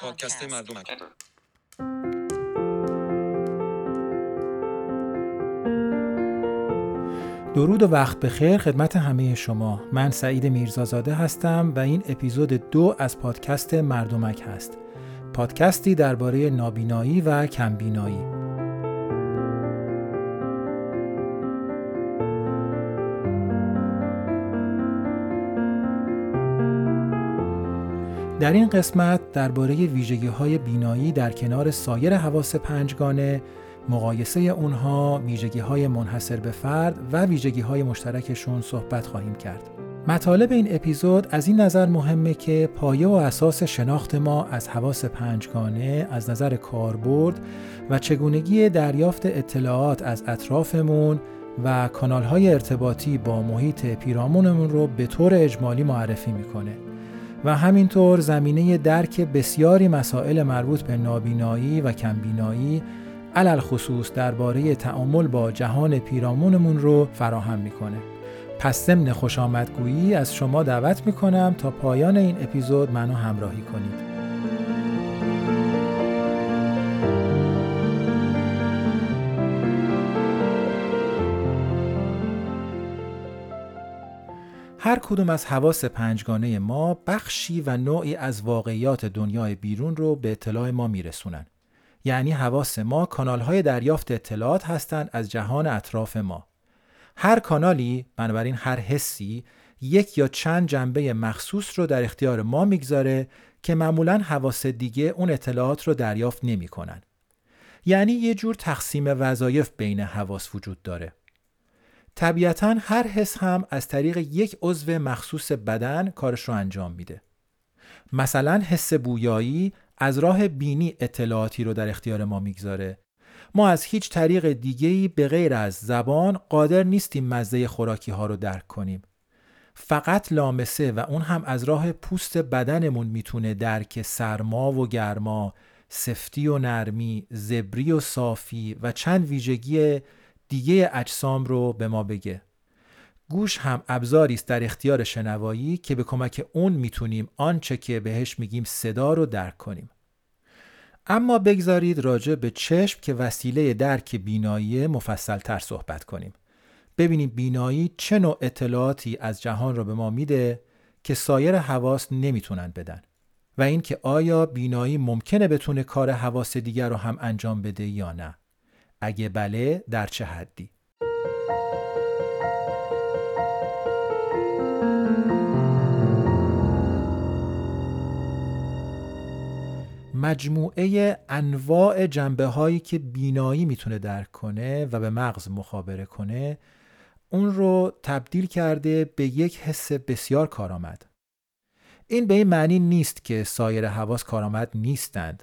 پادکست مردمک درود و وقت بخیر خدمت همه شما. من سعید میرزازاده هستم و این اپیزود دو از پادکست مردمک هست. پادکستی درباره نابینایی و کمبینایی. در این قسمت درباره ویژگی های بینایی در کنار سایر حواس پنجگانه مقایسه اونها ویژگی های منحصر به فرد و ویژگی های مشترکشون صحبت خواهیم کرد. مطالب این اپیزود از این نظر مهمه که پایه و اساس شناخت ما از حواس پنجگانه از نظر کاربرد و چگونگی دریافت اطلاعات از اطرافمون و کانال های ارتباطی با محیط پیرامونمون رو به طور اجمالی معرفی می‌کنه و همینطور زمینه درک بسیاری مسائل مربوط به نابینایی و کمبینایی علل خصوص درباره تعامل با جهان پیرامونمون رو فراهم می‌کنه. پس ضمن خوش آمدگویی از شما دعوت می‌کنم تا پایان این اپیزود منو همراهی کنید. هر کدوم از حواس پنجگانه ما بخشی و نوعی از واقعیات دنیای بیرون رو به اطلاع ما میرسونن. یعنی حواس ما کانال های دریافت اطلاعات هستند از جهان اطراف ما. هر کانالی بنابراین هر حسی یک یا چند جنبه مخصوص رو در اختیار ما می‌گذاره که معمولا حواس دیگه اون اطلاعات رو دریافت نمی‌کنن. یعنی یه جور تقسیم وظایف بین حواس وجود داره. طبیعتا هر حس هم از طریق یک عضو مخصوص بدن کارش رو انجام میده. مثلا حس بویایی از راه بینی اطلاعاتی رو در اختیار ما می‌گذاره. ما از هیچ طریق دیگه‌ای به غیر از زبان قادر نیستیم مزه خوراکی ها رو درک کنیم. فقط لامسه و اون هم از راه پوست بدنمون می‌تونه درک سرما و گرما، سفتی و نرمی، زبری و صافی و چند ویژگی دیگه اجسام رو به ما بگه. گوش هم ابزاری است در اختیار شنوایی که به کمک اون می‌تونیم آنچه که بهش میگیم صدا رو درک کنیم. اما بگذارید راجع به چشم که وسیله درک بینایی مفصل تر صحبت کنیم. ببینیم بینایی چه نوع اطلاعاتی از جهان رو به ما میده که سایر حواس نمی‌تونن بدن. و اینکه آیا بینایی ممکنه بتونه کار حواس دیگر رو هم انجام بده یا نه؟ اگه بله در چه حدی؟ مجموعه انواع جنبه هایی که بینایی می‌تونه درک کنه و به مغز مخابره کنه اون رو تبدیل کرده به یک حس بسیار کارآمد. این به این معنی نیست که سایر حواس کارآمد نیستند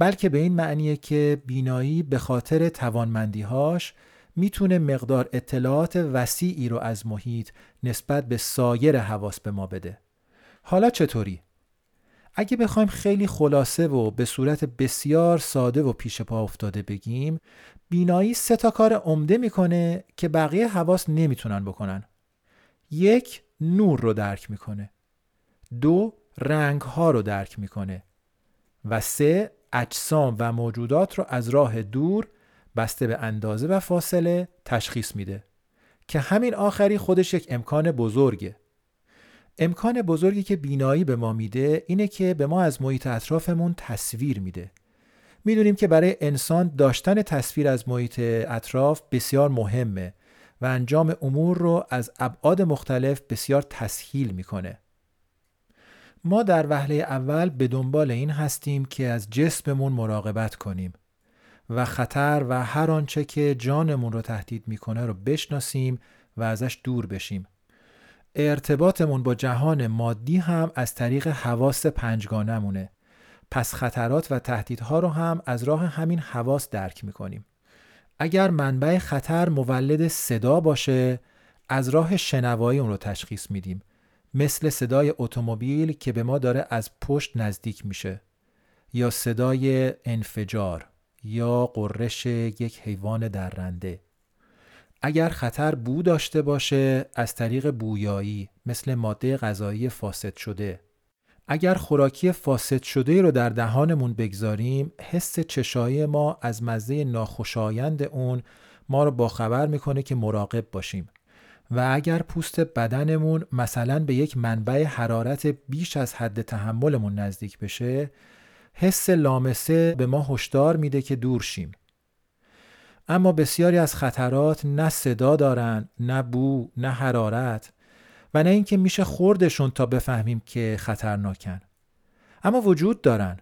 بلکه به این معنیه که بینایی به خاطر توانمندیهاش می‌تونه مقدار اطلاعات وسیعی رو از محیط نسبت به سایر حواس به ما بده. حالا چطوری؟ اگه بخوایم خیلی خلاصه و به صورت بسیار ساده و پیش پا افتاده بگیم بینایی سه تا کار عمده می‌کنه که بقیه حواس نمی‌تونن بکنن یک نور رو درک می‌کنه دو رنگ ها رو درک می‌کنه و سه اجسام و موجودات رو از راه دور بسته به اندازه و فاصله تشخیص میده که همین آخری خودش یک امکان بزرگه. امکان بزرگی که بینایی به ما میده اینه که به ما از محیط اطرافمون تصویر میده. می‌دونیم که برای انسان داشتن تصویر از محیط اطراف بسیار مهمه و انجام امور رو از ابعاد مختلف بسیار تسهیل می‌کنه. ما در وهله اول به دنبال این هستیم که از جسممون مراقبت کنیم و خطر و هر آنچه که جانمون رو تهدید می‌کنه رو بشناسیم و ازش دور بشیم. ارتباطمون با جهان مادی هم از طریق حواس پنجگانمونه پس خطرات و تهدیدها رو هم از راه همین حواس درک می‌کنیم. اگر منبع خطر مولد صدا باشه از راه شنوایی اون رو تشخیص میدیم. مثل صدای اتومبیل که به ما داره از پشت نزدیک میشه یا صدای انفجار یا قررش یک حیوان درنده. اگر خطر بو داشته باشه از طریق بویایی مثل ماده غذایی فاسد شده. اگر خوراکی فاسد شده رو در دهانمون بگذاریم حس چشایی ما از مزه ناخوشایند اون ما رو باخبر می‌کنه که مراقب باشیم. و اگر پوست بدنمون مثلا به یک منبع حرارت بیش از حد تحملمون نزدیک بشه حس لامسه به ما هشدار میده که دور شیم. اما بسیاری از خطرات نه صدا دارن نه بو نه حرارت و نه اینکه میشه خوردشون تا بفهمیم که خطرناکن. اما وجود دارن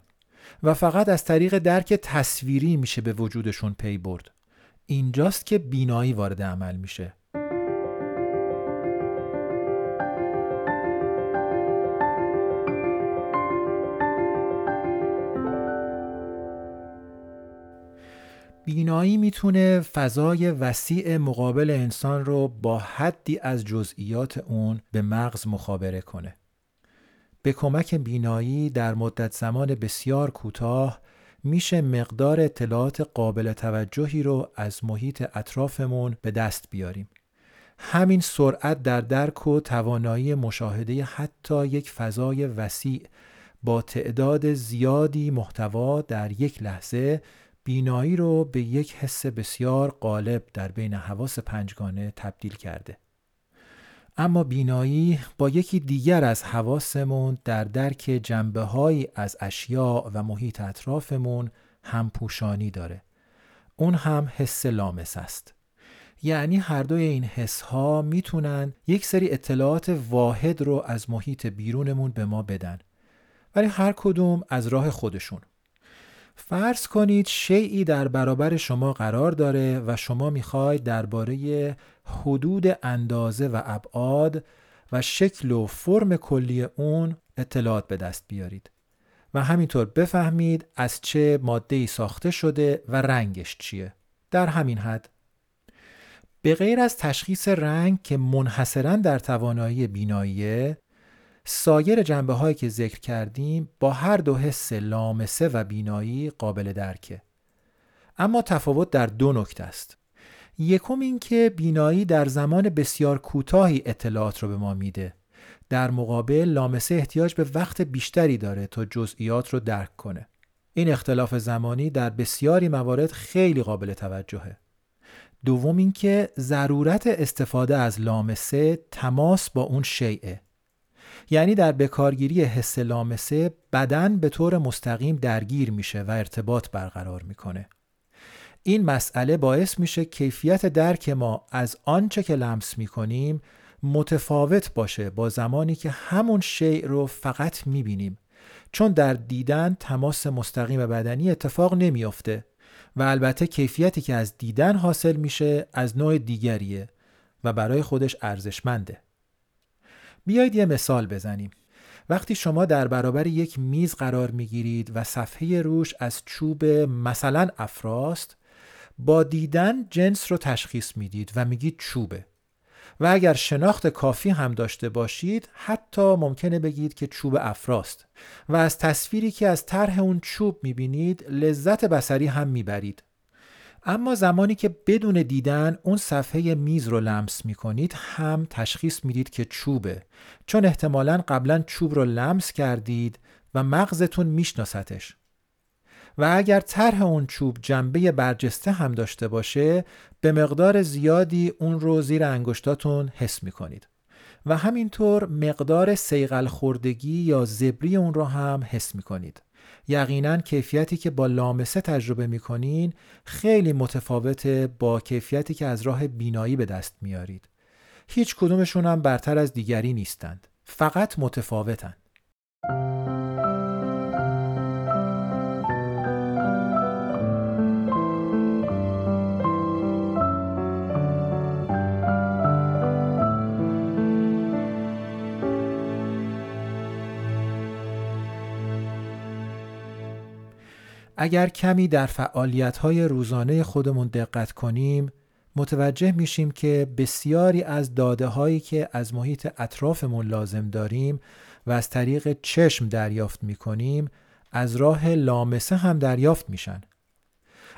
و فقط از طریق درک تصویری میشه به وجودشون پی برد. اینجاست که بینایی وارد عمل میشه. بینایی می‌تونه فضای وسیع مقابل انسان رو با حدی از جزئیات اون به مغز مخابره کنه. به کمک بینایی در مدت زمان بسیار کوتاه میشه مقدار اطلاعات قابل توجهی رو از محیط اطرافمون به دست بیاریم. همین سرعت در درک و توانایی مشاهده حتی یک فضای وسیع با تعداد زیادی محتوا در یک لحظه بینایی رو به یک حس بسیار غالب در بین حواس پنجگانه تبدیل کرده. اما بینایی با یکی دیگر از حواسمون در درک جنبه های از اشیاء و محیط اطرافمون همپوشانی داره. اون هم حس لامس است. یعنی هر دوی این حس ها می‌تونن یک سری اطلاعات واحد رو از محیط بیرونمون به ما بدن. ولی هر کدوم از راه خودشون. فرض کنید شیعی در برابر شما قرار داره و شما می‌خواید درباره حدود اندازه و ابعاد و شکل و فرم کلی اون اطلاعات به دست بیارید. و همینطور بفهمید از چه ماده ساخته شده و رنگش چیه. در همین حد. به غیر از تشخیص رنگ که منحصرا در توانایی بیناییه سایر جنبه هایی که ذکر کردیم با هر دو حس لامسه و بینایی قابل درکه. اما تفاوت در دو نکته است. یکم اینکه بینایی در زمان بسیار کوتاهی اطلاعات رو به ما میده. در مقابل لامسه احتیاج به وقت بیشتری داره تا جزئیات رو درک کنه. این اختلاف زمانی در بسیاری موارد خیلی قابل توجهه. دوم اینکه ضرورت استفاده از لامسه تماس با اون شیعه. یعنی در بکارگیری حس لامسه بدن به طور مستقیم درگیر میشه و ارتباط برقرار می‌کنه. این مسئله باعث میشه کیفیت درک ما از آنچه که لمس می‌کنیم متفاوت باشه با زمانی که همون شیء رو فقط می‌بینیم. چون در دیدن تماس مستقیم بدنی اتفاق نمیافته و البته کیفیتی که از دیدن حاصل میشه از نوع دیگریه و برای خودش ارزشمنده. بیایید یه مثال بزنیم. وقتی شما در برابر یک میز قرار می‌گیرید و صفحه روش از چوب مثلا افراست با دیدن جنس رو تشخیص می‌دید و میگید چوبه. و اگر شناخت کافی هم داشته باشید حتی ممکنه بگید که چوب افراست. و از تصویری که از طرح اون چوب می‌بینید لذت بسری هم می‌برید. اما زمانی که بدون دیدن اون صفحه میز رو لمس می کنید هم تشخیص می‌دید که چوبه. چون احتمالا قبلا چوب رو لمس کردید و مغزتون میشناستش. و اگر طرح اون چوب جنبه برجسته هم داشته باشه به مقدار زیادی اون رو زیر انگشتاتون حس می کنید و همینطور مقدار سیغل خوردگی یا زبری اون رو هم حس می کنید یقینا کیفیتی که با لامسه تجربه می‌کنین خیلی متفاوته با کیفیتی که از راه بینایی به دست میارید. هیچ کدومشون هم برتر از دیگری نیستند. فقط متفاوتند. اگر کمی در های روزانه خودمون دقت کنیم متوجه میشیم که بسیاری از داده هایی که از محیط اطرافمون لازم داریم و از طریق چشم دریافت می‌کنیم از راه لامسه هم دریافت میشن.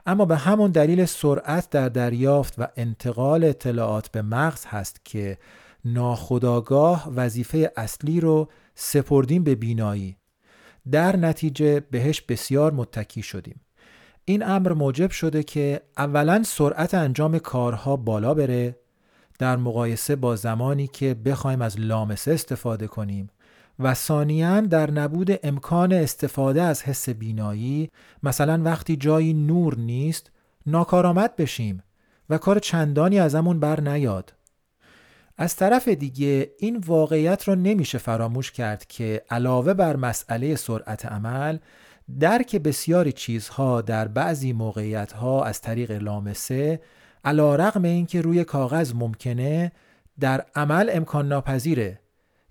اما به همون دلیل سرعت در دریافت و انتقال اطلاعات به مغز هست که ناخداگاه وظیفه اصلی رو سپردیم به بینایی. در نتیجه بهش بسیار متکی شدیم. این امر موجب شده که اولا سرعت انجام کارها بالا بره در مقایسه با زمانی که بخوایم از لامسه استفاده کنیم و ثانیا در نبود امکان استفاده از حس بینایی مثلا وقتی جایی نور نیست ناکارآمد بشیم و کار چندانی ازمون بر نیاد. از طرف دیگه این واقعیت را نمیشه فراموش کرد که علاوه بر مسئله سرعت عمل درک بسیاری چیزها در بعضی موقعیتها از طریق لامسه علا رقم این که روی کاغذ ممکنه در عمل امکان ناپذیره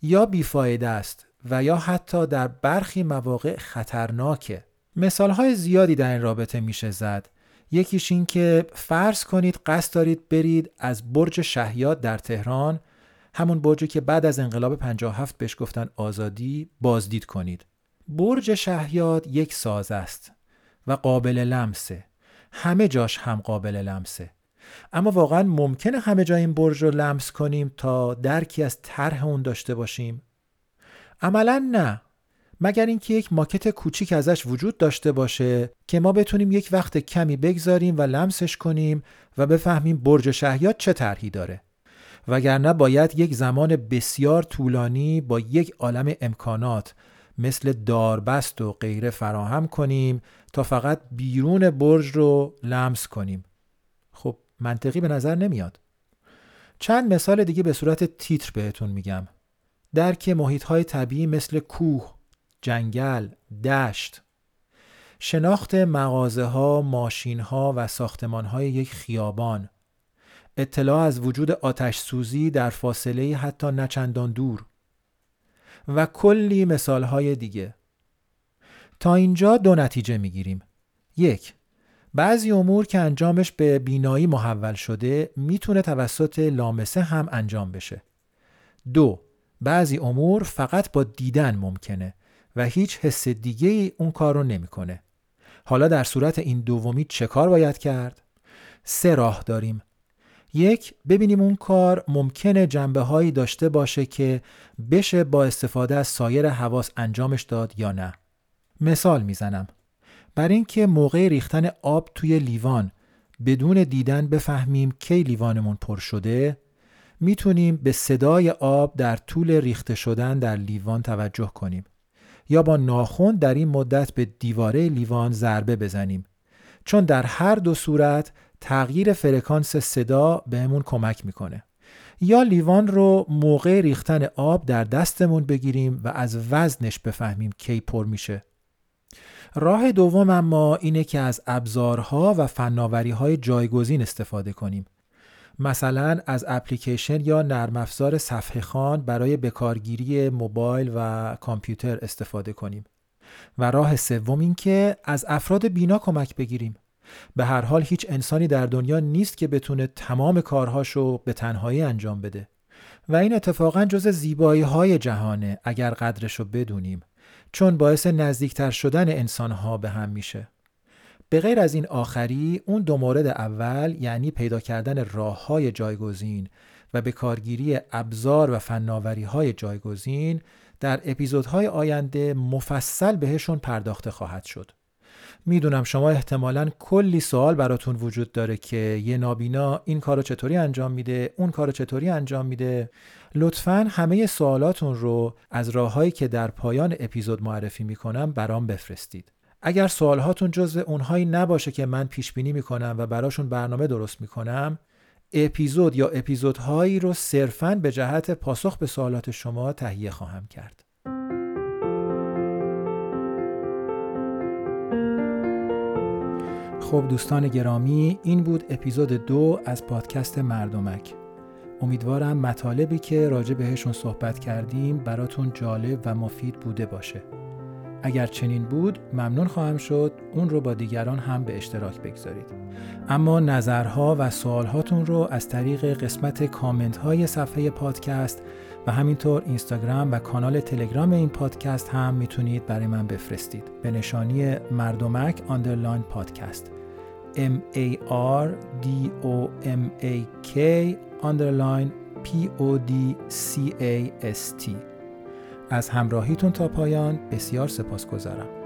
یا بیفایده است و یا حتی در برخی مواقع خطرناکه. مثال های زیادی در این رابطه میشه زد. یکیش این که فرض کنید قصد دارید برید از برج شهیاد در تهران همون برجی که بعد از انقلاب 57 بهش گفتن آزادی بازدید کنید. برج شهیاد یک ساز است و قابل لمسه. همه جاش هم قابل لمسه. اما واقعا ممکنه همه جای این برج رو لمس کنیم تا درکی از طرح اون داشته باشیم؟ عملا نه. مگر اینکه یک ماکت کوچیک ازش وجود داشته باشه که ما بتونیم یک وقت کمی بگذاریم و لمسش کنیم و بفهمیم برج شهیاد چه طرحی داره. وگرنه باید یک زمان بسیار طولانی با یک عالم امکانات مثل داربست و غیره فراهم کنیم تا فقط بیرون برج رو لمس کنیم. خب منطقی به نظر نمیاد. چند مثال دیگه به صورت تیتر بهتون میگم. درک محیط های طبیعی مثل کوه، جنگل، دشت. شناخت مغازه ها، ماشین ها و ساختمان های یک خیابان. اطلاع از وجود آتش سوزی در فاصله حتی نچندان دور. و کلی مثال های دیگه. تا اینجا دو نتیجه می‌گیریم. یک بعضی امور که انجامش به بینایی محول شده می‌تونه توسط لامسه هم انجام بشه. دو بعضی امور فقط با دیدن ممکنه. و هیچ حس دیگه ای اون کار رو نمی‌کنه. حالا در صورت این دومی چه کار باید کرد؟ سه راه داریم. یک ببینیم اون کار ممکنه جنبه هایی داشته باشه که بشه با استفاده از سایر حواس انجامش داد یا نه. مثال می‌زنم. بر اینکه موقع ریختن آب توی لیوان بدون دیدن بفهمیم کی لیوانمون پر شده می‌تونیم به صدای آب در طول ریخته شدن در لیوان توجه کنیم یا با ناخون در این مدت به دیواره لیوان ضربه بزنیم. چون در هر دو صورت تغییر فرکانس صدا بهمون کمک می‌کنه. یا لیوان رو موقع ریختن آب در دستمون بگیریم و از وزنش بفهمیم کی پر میشه. راه دوم اما اینه که از ابزارها و فناوری های جایگزین استفاده کنیم. مثلا از اپلیکیشن یا نرم افزار صفحه خان برای بکارگیری موبایل و کامپیوتر استفاده کنیم. و راه سوم این که از افراد بینا کمک بگیریم. به هر حال هیچ انسانی در دنیا نیست که بتونه تمام کارهاشو به تنهایی انجام بده. و این اتفاقا جز زیبایی های جهانه اگر قدرشو بدونیم چون باعث نزدیکتر شدن انسانها به هم میشه. به غیر از این آخری اون دو مورد اول یعنی پیدا کردن راه های جایگزین و به کارگیری ابزار و فناوری های جایگزین در اپیزودهای آینده مفصل بهشون پرداخته خواهد شد. می‌دونم شما احتمالا کلی سوال براتون وجود داره که یه نابینا این کارو چطوری انجام میده اون کارو چطوری انجام میده لطفا همه سوالاتون رو از راههایی که در پایان اپیزود معرفی می‌کنم برام بفرستید اگر سوالهاتون جزو اونهایی نباشه که من پیش بینی می‌کنم و براشون برنامه درست می‌کنم اپیزود یا اپیزودهایی رو صرفاً به جهت پاسخ به سوالات شما تهیه خواهم کرد. خب دوستان گرامی این بود اپیزود دو از پادکست مردمک امیدوارم مطالبی که راجع بهشون صحبت کردیم براتون جالب و مفید بوده باشه اگر چنین بود ممنون خواهم شد اون رو با دیگران هم به اشتراک بگذارید. اما نظرها و سوالهاتون رو از طریق قسمت کامنت های صفحه پادکست و همینطور اینستاگرام و کانال تلگرام این پادکست هم می‌تونید برای من بفرستید. به نشانی مردمک underline پادکست M A R D O M A K underline P O D C A S T. از همراهیتون تا پایان بسیار سپاس گذارم.